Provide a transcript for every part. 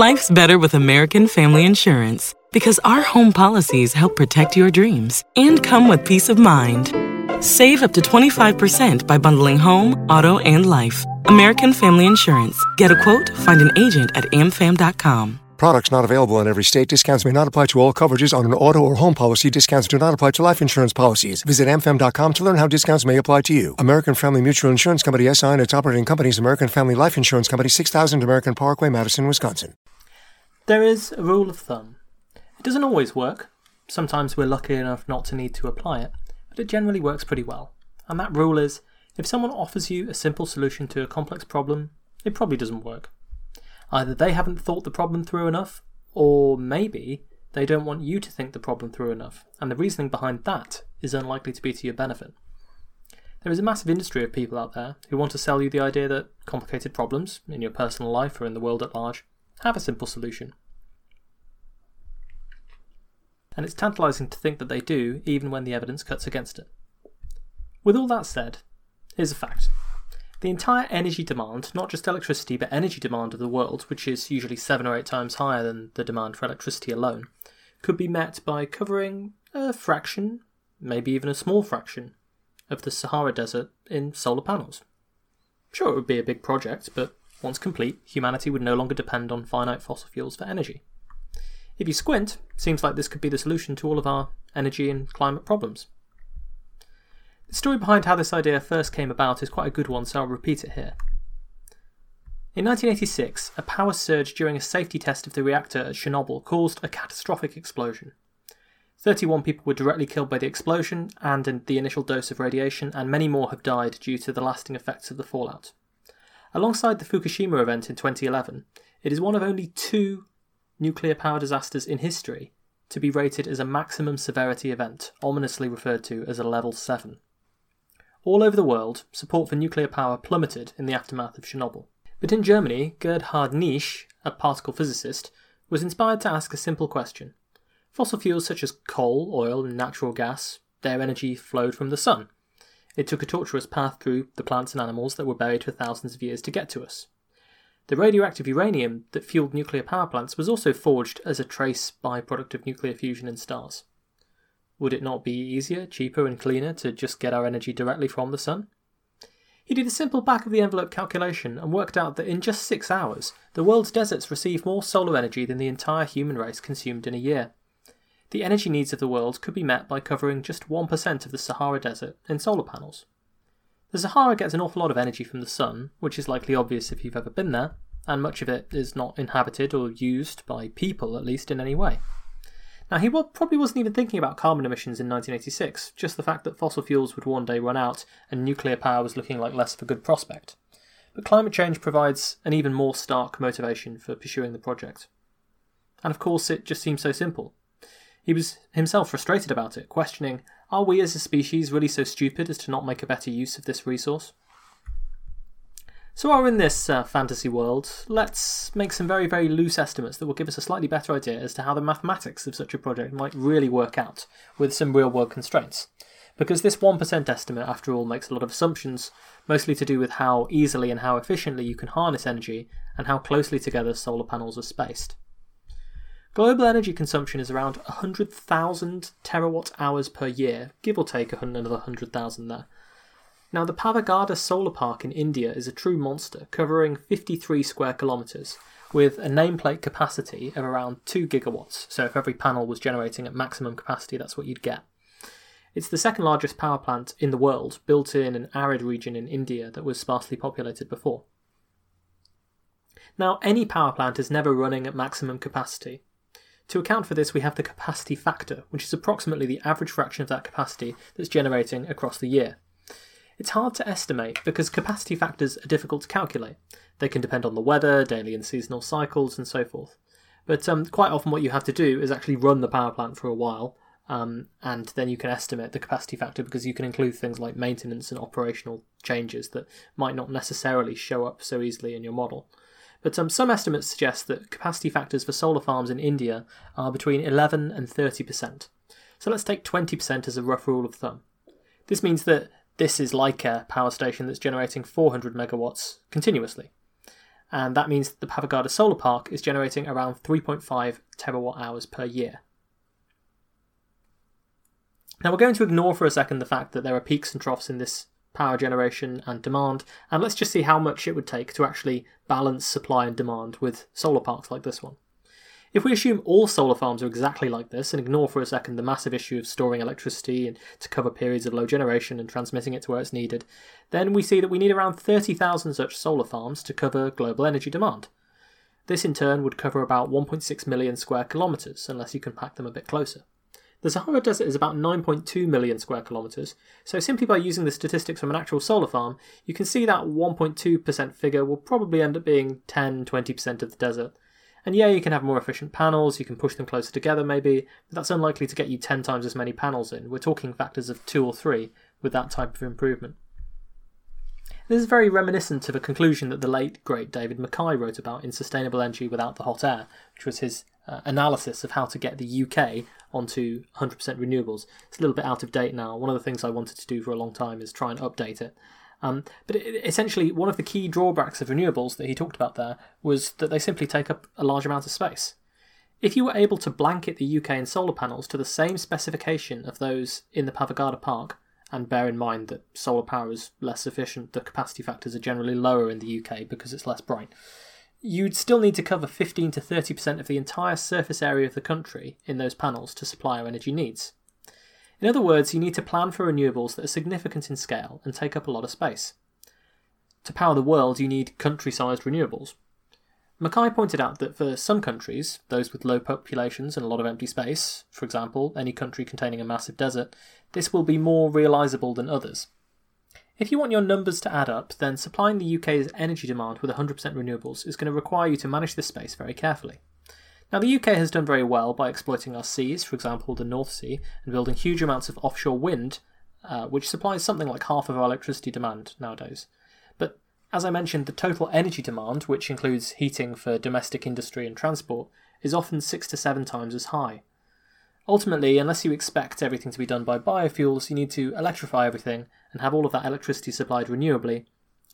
Life's better with American Family Insurance because our home policies help protect your dreams and come with peace of mind. Save up to 25% by bundling home, auto, and life. American Family Insurance. Get a quote, find an agent at amfam.com. Products not available in every state. Discounts may not apply to all coverages on an auto or home policy. Discounts do not apply to life insurance policies. Visit amfam.com to learn how discounts may apply to you. American Family Mutual Insurance Company SI and its operating companies American Family Life Insurance Company 6000 American Parkway, Madison, Wisconsin. There is a rule of thumb. It doesn't always work. Sometimes we're lucky enough not to need to apply it, but it generally works pretty well. And that rule is if someone offers you a simple solution to a complex problem, it probably doesn't work. Either they haven't thought the problem through enough, or maybe they don't want you to think the problem through enough, and the reasoning behind that is unlikely to be to your benefit. There is a massive industry of people out there who want to sell you the idea that complicated problems, in your personal life or in the world at large, have a simple solution. And it's tantalising to think that they do, even when the evidence cuts against it. With all that said, here's a fact the entire energy demand, not just electricity, but energy demand of the world, which is usually seven or eight times higher than the demand for electricity alone, could be met by covering a fraction, maybe even a small fraction, of the Sahara Desert in solar panels. Sure, it would be a big project, but once complete, humanity would no longer depend on finite fossil fuels for energy. If you squint, seems like this could be the solution to all of our energy and climate problems. The story behind how this idea first came about is quite a good one, so I'll repeat it here. In 1986, a power surge during a safety test of the reactor at Chernobyl caused a catastrophic explosion. 31 people were directly killed by the explosion and the initial dose of radiation, and many more have died due to the lasting effects of the fallout. Alongside the Fukushima event in 2011, it is one of only two nuclear power disasters in history to be rated as a maximum severity event, ominously referred to as a level 7. All over the world, support for nuclear power plummeted in the aftermath of Chernobyl. But in Germany, Gerhard Knies, a particle physicist, was inspired to ask a simple question. Fossil fuels such as coal, oil, and natural gas, their energy flowed from the sun. It took a tortuous path through the plants and animals that were buried for thousands of years to get to us. The radioactive uranium that fueled nuclear power plants was also forged as a trace byproduct of nuclear fusion in stars. Would it not be easier, cheaper, and cleaner to just get our energy directly from the sun? He did a simple back of the envelope calculation and worked out that in just six hours, the world's deserts receive more solar energy than the entire human race consumed in a year. The energy needs of the world could be met by covering just 1% of the Sahara Desert in solar panels. The Sahara gets an awful lot of energy from the sun, which is likely obvious if you've ever been there, and much of it is not inhabited or used by people, at least in any way. Now, he probably wasn't even thinking about carbon emissions in 1986, just the fact that fossil fuels would one day run out and nuclear power was looking like less of a good prospect. But climate change provides an even more stark motivation for pursuing the project. And of course, it just seems so simple. He was himself frustrated about it, questioning are we as a species really so stupid as to not make a better use of this resource? So while we're in this uh, fantasy world, let's make some very, very loose estimates that will give us a slightly better idea as to how the mathematics of such a project might really work out with some real world constraints. Because this 1% estimate, after all, makes a lot of assumptions, mostly to do with how easily and how efficiently you can harness energy and how closely together solar panels are spaced. Global energy consumption is around 100,000 terawatt hours per year, give or take another 100,000 there, now, the Pavagada Solar Park in India is a true monster, covering 53 square kilometres, with a nameplate capacity of around 2 gigawatts. So, if every panel was generating at maximum capacity, that's what you'd get. It's the second largest power plant in the world, built in an arid region in India that was sparsely populated before. Now, any power plant is never running at maximum capacity. To account for this, we have the capacity factor, which is approximately the average fraction of that capacity that's generating across the year. It's hard to estimate because capacity factors are difficult to calculate. They can depend on the weather, daily and seasonal cycles, and so forth. But um, quite often, what you have to do is actually run the power plant for a while, um, and then you can estimate the capacity factor because you can include things like maintenance and operational changes that might not necessarily show up so easily in your model. But um, some estimates suggest that capacity factors for solar farms in India are between 11 and 30%. So let's take 20% as a rough rule of thumb. This means that this is like a power station that's generating 400 megawatts continuously. and that means that the Pavagada Solar Park is generating around 3.5 terawatt hours per year. Now we're going to ignore for a second the fact that there are peaks and troughs in this power generation and demand, and let's just see how much it would take to actually balance supply and demand with solar parks like this one. If we assume all solar farms are exactly like this and ignore for a second the massive issue of storing electricity and to cover periods of low generation and transmitting it to where it's needed, then we see that we need around 30,000 such solar farms to cover global energy demand. This in turn would cover about 1.6 million square kilometres, unless you can pack them a bit closer. The Sahara Desert is about 9.2 million square kilometres, so simply by using the statistics from an actual solar farm, you can see that 1.2% figure will probably end up being 10 20% of the desert, and yeah, you can have more efficient panels, you can push them closer together maybe, but that's unlikely to get you 10 times as many panels in. We're talking factors of 2 or 3 with that type of improvement. This is very reminiscent of a conclusion that the late, great David MacKay wrote about in Sustainable Energy Without the Hot Air, which was his uh, analysis of how to get the UK onto 100% renewables. It's a little bit out of date now. One of the things I wanted to do for a long time is try and update it. Um, but it, essentially, one of the key drawbacks of renewables that he talked about there was that they simply take up a large amount of space. If you were able to blanket the UK in solar panels to the same specification of those in the Pavagada Park, and bear in mind that solar power is less efficient, the capacity factors are generally lower in the UK because it's less bright, you'd still need to cover 15 to 30% of the entire surface area of the country in those panels to supply our energy needs. In other words, you need to plan for renewables that are significant in scale and take up a lot of space. To power the world, you need country sized renewables. MacKay pointed out that for some countries, those with low populations and a lot of empty space, for example, any country containing a massive desert, this will be more realisable than others. If you want your numbers to add up, then supplying the UK's energy demand with 100% renewables is going to require you to manage this space very carefully. Now, the UK has done very well by exploiting our seas, for example, the North Sea, and building huge amounts of offshore wind, uh, which supplies something like half of our electricity demand nowadays. But as I mentioned, the total energy demand, which includes heating for domestic industry and transport, is often six to seven times as high. Ultimately, unless you expect everything to be done by biofuels, you need to electrify everything and have all of that electricity supplied renewably.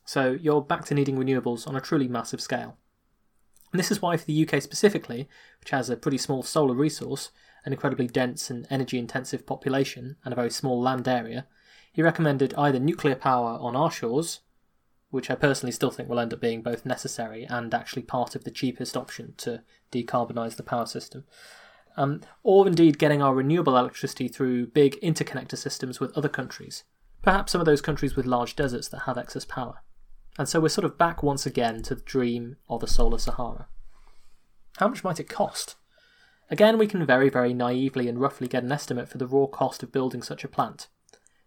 So you're back to needing renewables on a truly massive scale. And this is why, for the UK specifically, which has a pretty small solar resource, an incredibly dense and energy intensive population, and a very small land area, he recommended either nuclear power on our shores, which I personally still think will end up being both necessary and actually part of the cheapest option to decarbonise the power system, um, or indeed getting our renewable electricity through big interconnector systems with other countries, perhaps some of those countries with large deserts that have excess power. And so we're sort of back once again to the dream of a solar Sahara. How much might it cost? Again, we can very, very naively and roughly get an estimate for the raw cost of building such a plant.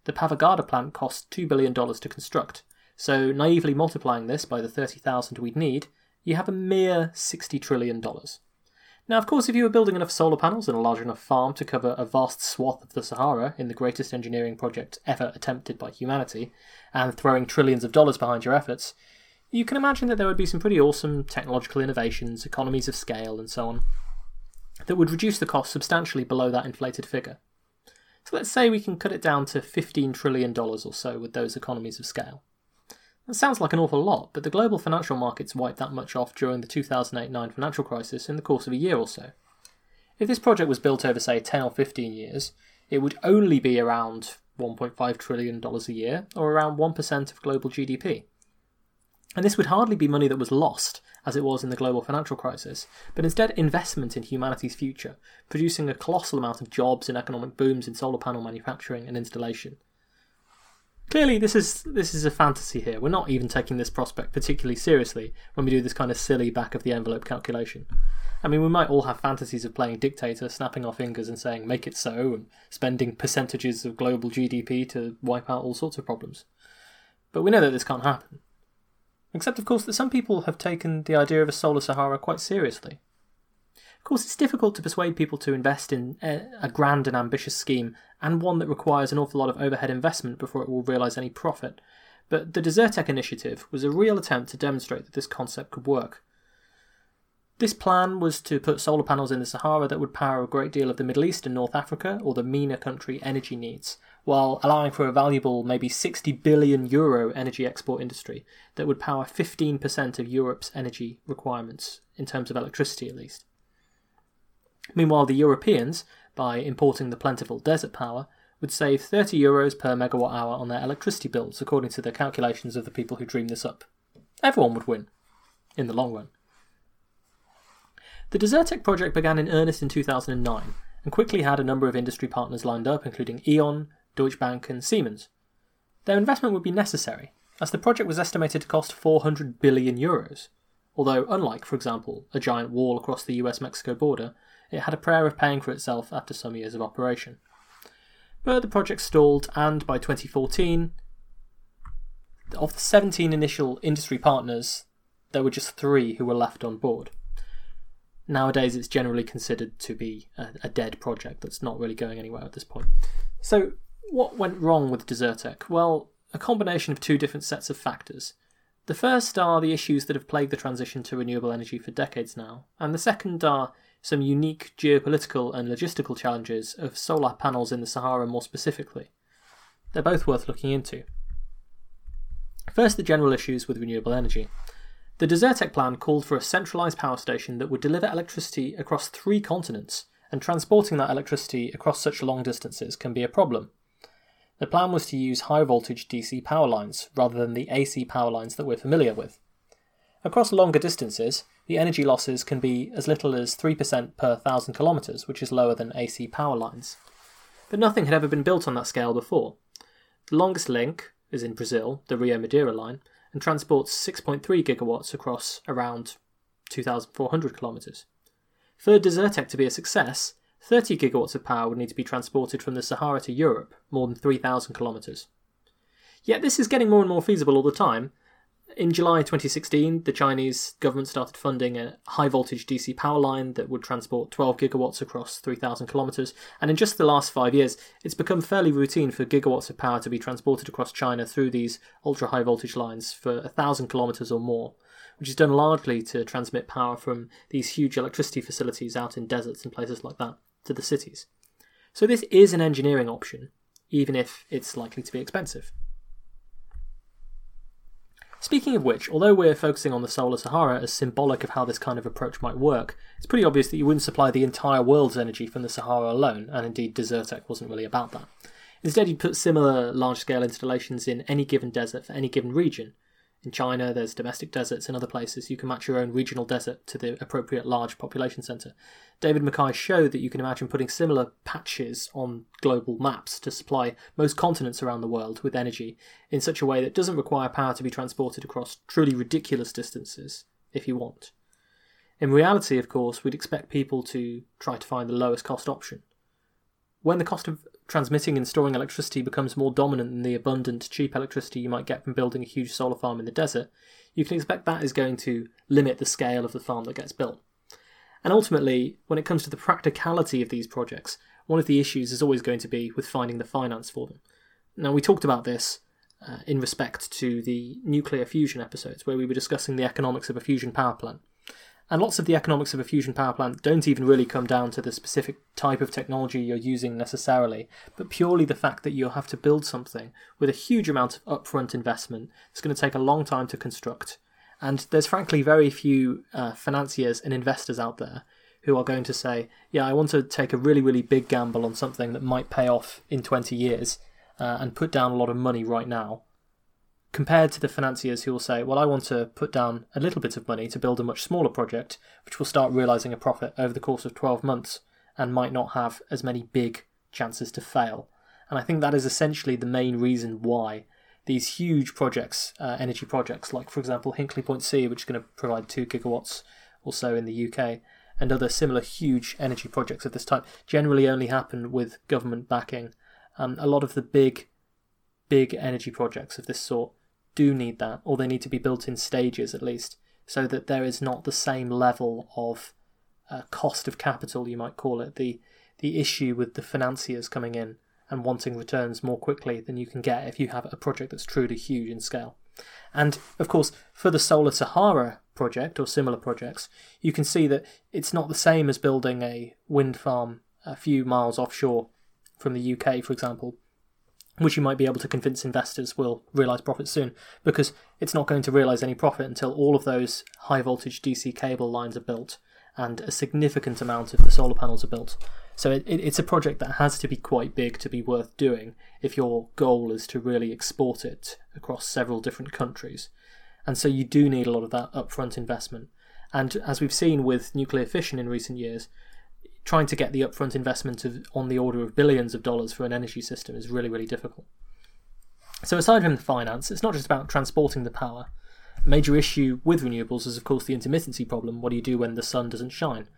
The Pavagada plant costs $2 billion to construct, so naively multiplying this by the 30,000 we'd need, you have a mere $60 trillion. Now, of course, if you were building enough solar panels and a large enough farm to cover a vast swath of the Sahara in the greatest engineering project ever attempted by humanity, and throwing trillions of dollars behind your efforts, you can imagine that there would be some pretty awesome technological innovations, economies of scale, and so on, that would reduce the cost substantially below that inflated figure. So let's say we can cut it down to $15 trillion or so with those economies of scale. That sounds like an awful lot, but the global financial markets wiped that much off during the 2008 9 financial crisis in the course of a year or so. If this project was built over, say, 10 or 15 years, it would only be around $1.5 trillion a year, or around 1% of global GDP. And this would hardly be money that was lost, as it was in the global financial crisis, but instead investment in humanity's future, producing a colossal amount of jobs and economic booms in solar panel manufacturing and installation. Clearly, this is this is a fantasy here. We're not even taking this prospect particularly seriously when we do this kind of silly back of the envelope calculation. I mean, we might all have fantasies of playing dictator, snapping our fingers and saying "make it so," and spending percentages of global GDP to wipe out all sorts of problems. But we know that this can't happen. Except, of course, that some people have taken the idea of a solar Sahara quite seriously. Of course, it's difficult to persuade people to invest in a grand and ambitious scheme, and one that requires an awful lot of overhead investment before it will realise any profit. But the Desertec initiative was a real attempt to demonstrate that this concept could work. This plan was to put solar panels in the Sahara that would power a great deal of the Middle East and North Africa, or the MENA country energy needs, while allowing for a valuable, maybe 60 billion euro energy export industry that would power 15% of Europe's energy requirements, in terms of electricity at least. Meanwhile, the Europeans, by importing the plentiful desert power, would save 30 euros per megawatt hour on their electricity bills, according to the calculations of the people who dreamed this up. Everyone would win, in the long run. The Desertec project began in earnest in 2009 and quickly had a number of industry partners lined up, including E.ON, Deutsche Bank, and Siemens. Their investment would be necessary, as the project was estimated to cost 400 billion euros, although, unlike, for example, a giant wall across the US Mexico border, it had a prayer of paying for itself after some years of operation. But the project stalled, and by 2014, of the 17 initial industry partners, there were just three who were left on board. Nowadays, it's generally considered to be a, a dead project that's not really going anywhere at this point. So, what went wrong with Desertec? Well, a combination of two different sets of factors. The first are the issues that have plagued the transition to renewable energy for decades now, and the second are some unique geopolitical and logistical challenges of solar panels in the Sahara more specifically. They're both worth looking into. First, the general issues with renewable energy. The Desertec plan called for a centralised power station that would deliver electricity across three continents, and transporting that electricity across such long distances can be a problem. The plan was to use high voltage DC power lines rather than the AC power lines that we're familiar with. Across longer distances, the energy losses can be as little as 3% per 1,000 kilometres, which is lower than AC power lines. But nothing had ever been built on that scale before. The longest link is in Brazil, the Rio Madeira line, and transports 6.3 gigawatts across around 2,400 kilometres. For Desertec to be a success, 30 gigawatts of power would need to be transported from the Sahara to Europe, more than 3,000 kilometres. Yet this is getting more and more feasible all the time, in July 2016, the Chinese government started funding a high voltage DC power line that would transport 12 gigawatts across 3,000 kilometres. And in just the last five years, it's become fairly routine for gigawatts of power to be transported across China through these ultra high voltage lines for 1,000 kilometres or more, which is done largely to transmit power from these huge electricity facilities out in deserts and places like that to the cities. So this is an engineering option, even if it's likely to be expensive. Speaking of which, although we're focusing on the solar Sahara as symbolic of how this kind of approach might work, it's pretty obvious that you wouldn't supply the entire world's energy from the Sahara alone, and indeed Desertec wasn't really about that. Instead, you'd put similar large scale installations in any given desert for any given region, in China, there's domestic deserts. In other places, you can match your own regional desert to the appropriate large population centre. David MacKay showed that you can imagine putting similar patches on global maps to supply most continents around the world with energy in such a way that doesn't require power to be transported across truly ridiculous distances if you want. In reality, of course, we'd expect people to try to find the lowest cost option. When the cost of transmitting and storing electricity becomes more dominant than the abundant, cheap electricity you might get from building a huge solar farm in the desert, you can expect that is going to limit the scale of the farm that gets built. And ultimately, when it comes to the practicality of these projects, one of the issues is always going to be with finding the finance for them. Now, we talked about this uh, in respect to the nuclear fusion episodes, where we were discussing the economics of a fusion power plant. And lots of the economics of a fusion power plant don't even really come down to the specific type of technology you're using necessarily, but purely the fact that you'll have to build something with a huge amount of upfront investment. It's going to take a long time to construct. And there's frankly very few uh, financiers and investors out there who are going to say, yeah, I want to take a really, really big gamble on something that might pay off in 20 years uh, and put down a lot of money right now compared to the financiers who will say, well, I want to put down a little bit of money to build a much smaller project, which will start realizing a profit over the course of 12 months and might not have as many big chances to fail. And I think that is essentially the main reason why these huge projects, uh, energy projects, like for example Hinkley Point C, which is going to provide 2 gigawatts or so in the UK, and other similar huge energy projects of this type, generally only happen with government backing. Um, a lot of the big, big energy projects of this sort do need that, or they need to be built in stages at least, so that there is not the same level of uh, cost of capital, you might call it, the the issue with the financiers coming in and wanting returns more quickly than you can get if you have a project that's truly huge in scale. And of course, for the Solar Sahara project or similar projects, you can see that it's not the same as building a wind farm a few miles offshore from the UK, for example, which you might be able to convince investors will realise profit soon, because it's not going to realise any profit until all of those high voltage DC cable lines are built and a significant amount of the solar panels are built. So it, it, it's a project that has to be quite big to be worth doing if your goal is to really export it across several different countries. And so you do need a lot of that upfront investment. And as we've seen with nuclear fission in recent years, trying to get the upfront investment of, on the order of billions of dollars for an energy system is really, really difficult. So, aside from the finance, it's not just about transporting the power. A major issue with renewables is, of course, the intermittency problem. What do you do when the sun doesn't shine?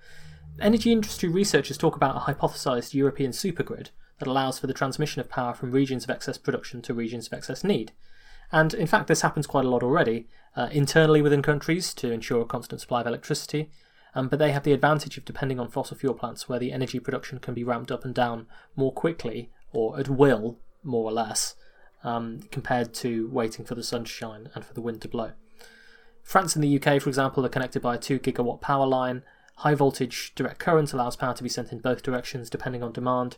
Energy industry researchers talk about a hypothesized European supergrid that allows for the transmission of power from regions of excess production to regions of excess need. And in fact, this happens quite a lot already, uh, internally within countries to ensure a constant supply of electricity, um, but they have the advantage of depending on fossil fuel plants where the energy production can be ramped up and down more quickly, or at will, more or less, um, compared to waiting for the sun to shine and for the wind to blow. France and the UK, for example, are connected by a 2 gigawatt power line. High voltage direct current allows power to be sent in both directions depending on demand.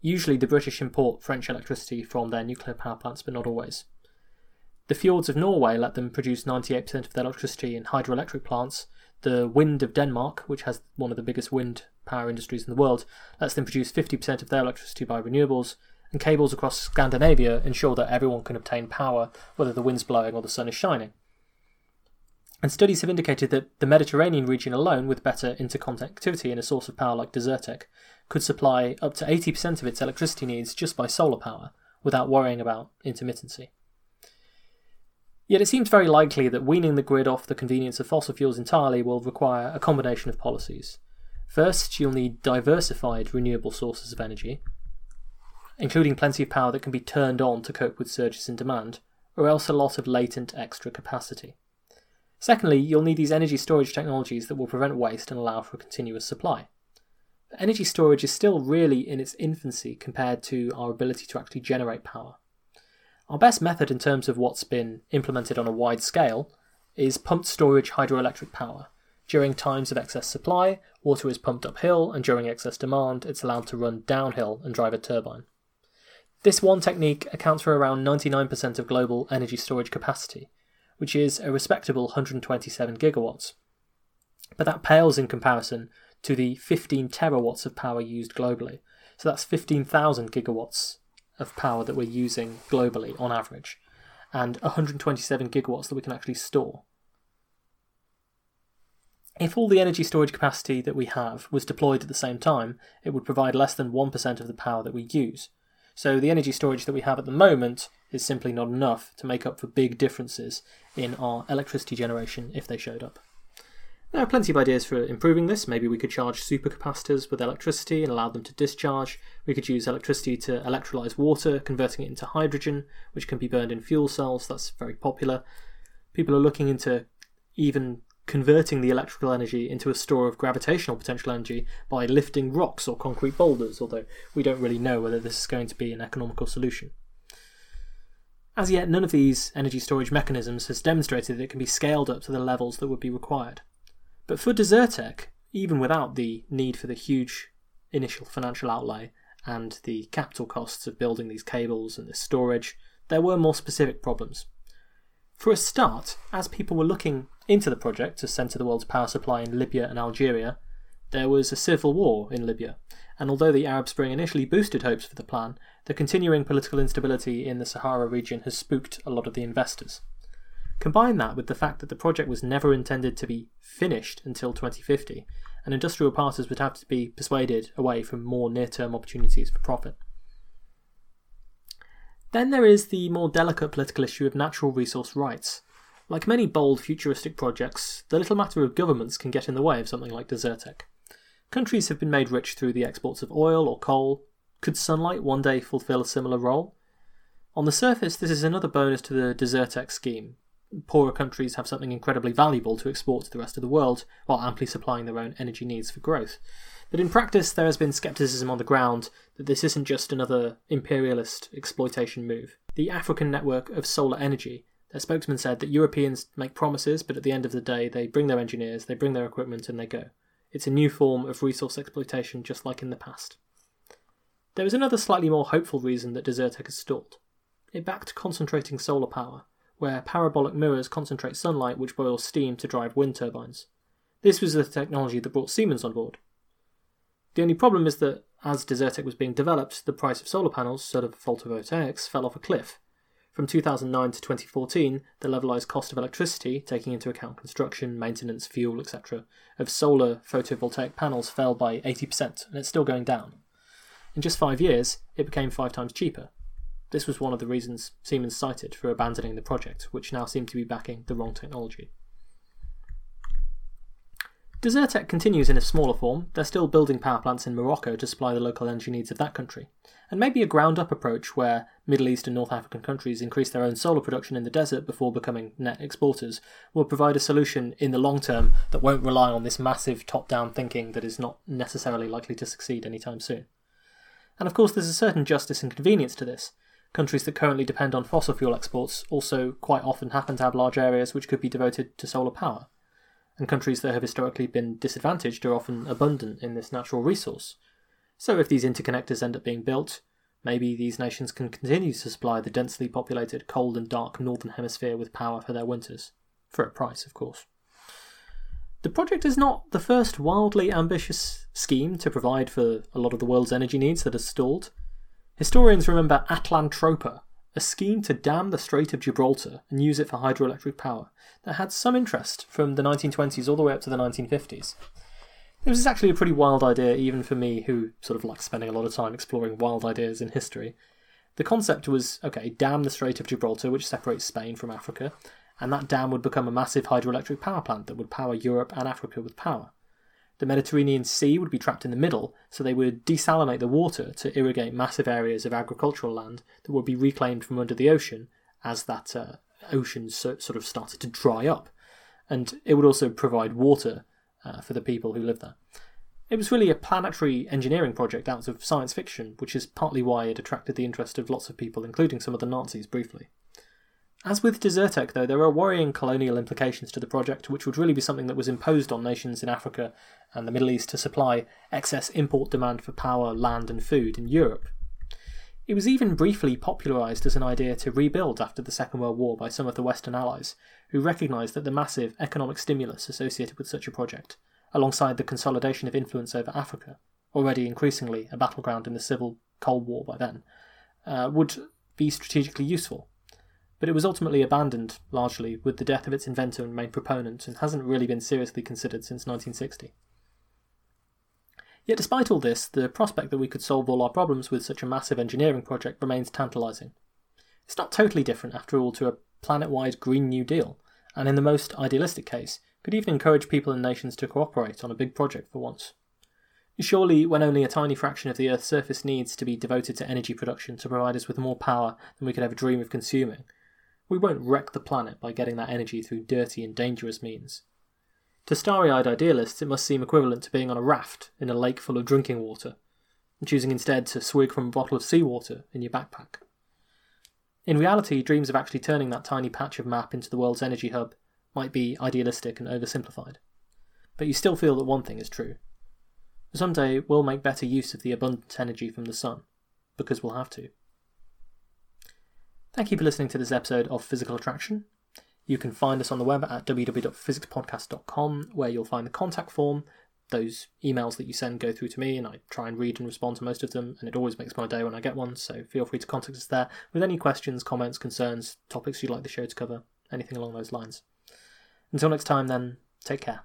Usually, the British import French electricity from their nuclear power plants, but not always. The fjords of Norway let them produce 98% of their electricity in hydroelectric plants. The wind of Denmark, which has one of the biggest wind power industries in the world, lets them produce 50% of their electricity by renewables. And cables across Scandinavia ensure that everyone can obtain power whether the wind's blowing or the sun is shining. And studies have indicated that the Mediterranean region alone, with better interconnectivity and a source of power like Desertec, could supply up to 80% of its electricity needs just by solar power, without worrying about intermittency. Yet it seems very likely that weaning the grid off the convenience of fossil fuels entirely will require a combination of policies. First, you'll need diversified renewable sources of energy, including plenty of power that can be turned on to cope with surges in demand, or else a lot of latent extra capacity. Secondly, you'll need these energy storage technologies that will prevent waste and allow for continuous supply. Energy storage is still really in its infancy compared to our ability to actually generate power. Our best method in terms of what's been implemented on a wide scale is pumped storage hydroelectric power. During times of excess supply, water is pumped uphill, and during excess demand, it's allowed to run downhill and drive a turbine. This one technique accounts for around 99% of global energy storage capacity, which is a respectable 127 gigawatts. But that pales in comparison to the 15 terawatts of power used globally. So that's 15,000 gigawatts of power that we're using globally on average, and 127 gigawatts that we can actually store. If all the energy storage capacity that we have was deployed at the same time, it would provide less than 1% of the power that we use. So the energy storage that we have at the moment is simply not enough to make up for big differences in our electricity generation if they showed up. There are plenty of ideas for improving this. Maybe we could charge supercapacitors with electricity and allow them to discharge. We could use electricity to electrolyze water, converting it into hydrogen, which can be burned in fuel cells. That's very popular. People are looking into even converting the electrical energy into a store of gravitational potential energy by lifting rocks or concrete boulders, although we don't really know whether this is going to be an economical solution. As yet, none of these energy storage mechanisms has demonstrated that it can be scaled up to the levels that would be required. But for Desertec, even without the need for the huge initial financial outlay and the capital costs of building these cables and this storage, there were more specific problems. For a start, as people were looking into the project to centre the world's power supply in Libya and Algeria, there was a civil war in Libya, and although the Arab Spring initially boosted hopes for the plan, the continuing political instability in the Sahara region has spooked a lot of the investors. Combine that with the fact that the project was never intended to be finished until 2050, and industrial parties would have to be persuaded away from more near term opportunities for profit. Then there is the more delicate political issue of natural resource rights. Like many bold futuristic projects, the little matter of governments can get in the way of something like Desertec. Countries have been made rich through the exports of oil or coal. Could sunlight one day fulfill a similar role? On the surface, this is another bonus to the Desertec scheme. Poorer countries have something incredibly valuable to export to the rest of the world, while amply supplying their own energy needs for growth. But in practice, there has been skepticism on the ground that this isn't just another imperialist exploitation move. The African network of solar energy Their spokesman said that Europeans make promises, but at the end of the day, they bring their engineers, they bring their equipment, and they go. It's a new form of resource exploitation, just like in the past. There is another slightly more hopeful reason that Desertec has stalled. It backed concentrating solar power, where parabolic mirrors concentrate sunlight which boils steam to drive wind turbines. This was the technology that brought Siemens on board. The only problem is that as Desertec was being developed, the price of solar panels, sort of photovoltaics, fell off a cliff. From 2009 to 2014, the levelized cost of electricity, taking into account construction, maintenance, fuel, etc., of solar photovoltaic panels fell by 80%, and it's still going down. In just five years, it became five times cheaper. This was one of the reasons Siemens cited for abandoning the project, which now seemed to be backing the wrong technology. Desertec continues in a smaller form. They're still building power plants in Morocco to supply the local energy needs of that country. And maybe a ground up approach where Middle East and North African countries increase their own solar production in the desert before becoming net exporters will provide a solution in the long term that won't rely on this massive top down thinking that is not necessarily likely to succeed anytime soon. And of course, there's a certain justice and convenience to this. Countries that currently depend on fossil fuel exports also quite often happen to have large areas which could be devoted to solar power and countries that have historically been disadvantaged are often abundant in this natural resource. So, if these interconnectors end up being built, maybe these nations can continue to supply the densely populated, cold and dark northern hemisphere with power for their winters. For a price, of course. The project is not the first wildly ambitious scheme to provide for a lot of the world's energy needs that has stalled. Historians remember Atlantropa, a scheme to dam the Strait of Gibraltar and use it for hydroelectric power that had some interest from the 1920s all the way up to the 1950s. It was actually a pretty wild idea, even for me, who sort of likes spending a lot of time exploring wild ideas in history. The concept was okay, dam the Strait of Gibraltar, which separates Spain from Africa, and that dam would become a massive hydroelectric power plant that would power Europe and Africa with power. The Mediterranean Sea would be trapped in the middle, so they would desalinate the water to irrigate massive areas of agricultural land that would be reclaimed from under the ocean as that uh, ocean so, sort of started to dry up. And it would also provide water uh, for the people who live there. It was really a planetary engineering project out of science fiction, which is partly why it attracted the interest of lots of people, including some of the Nazis briefly. As with Desertec, though, there are worrying colonial implications to the project, which would really be something that was imposed on nations in Africa and the Middle East to supply excess import demand for power, land, and food in Europe. It was even briefly popularised as an idea to rebuild after the Second World War by some of the Western Allies, who recognised that the massive economic stimulus associated with such a project, alongside the consolidation of influence over Africa, already increasingly a battleground in the civil Cold War by then, uh, would be strategically useful but it was ultimately abandoned, largely, with the death of its inventor and main proponent, and hasn't really been seriously considered since 1960. Yet, despite all this, the prospect that we could solve all our problems with such a massive engineering project remains tantalising. It's not totally different, after all, to a planet wide Green New Deal, and in the most idealistic case, could even encourage people and nations to cooperate on a big project for once. Surely, when only a tiny fraction of the Earth's surface needs to be devoted to energy production to provide us with more power than we could ever dream of consuming, we won't wreck the planet by getting that energy through dirty and dangerous means. To starry eyed idealists, it must seem equivalent to being on a raft in a lake full of drinking water, and choosing instead to swig from a bottle of seawater in your backpack. In reality, dreams of actually turning that tiny patch of map into the world's energy hub might be idealistic and oversimplified. But you still feel that one thing is true. Someday we'll make better use of the abundant energy from the sun, because we'll have to. Thank you for listening to this episode of Physical Attraction. You can find us on the web at www.physicspodcast.com, where you'll find the contact form. Those emails that you send go through to me, and I try and read and respond to most of them, and it always makes my day when I get one. So feel free to contact us there with any questions, comments, concerns, topics you'd like the show to cover, anything along those lines. Until next time, then, take care.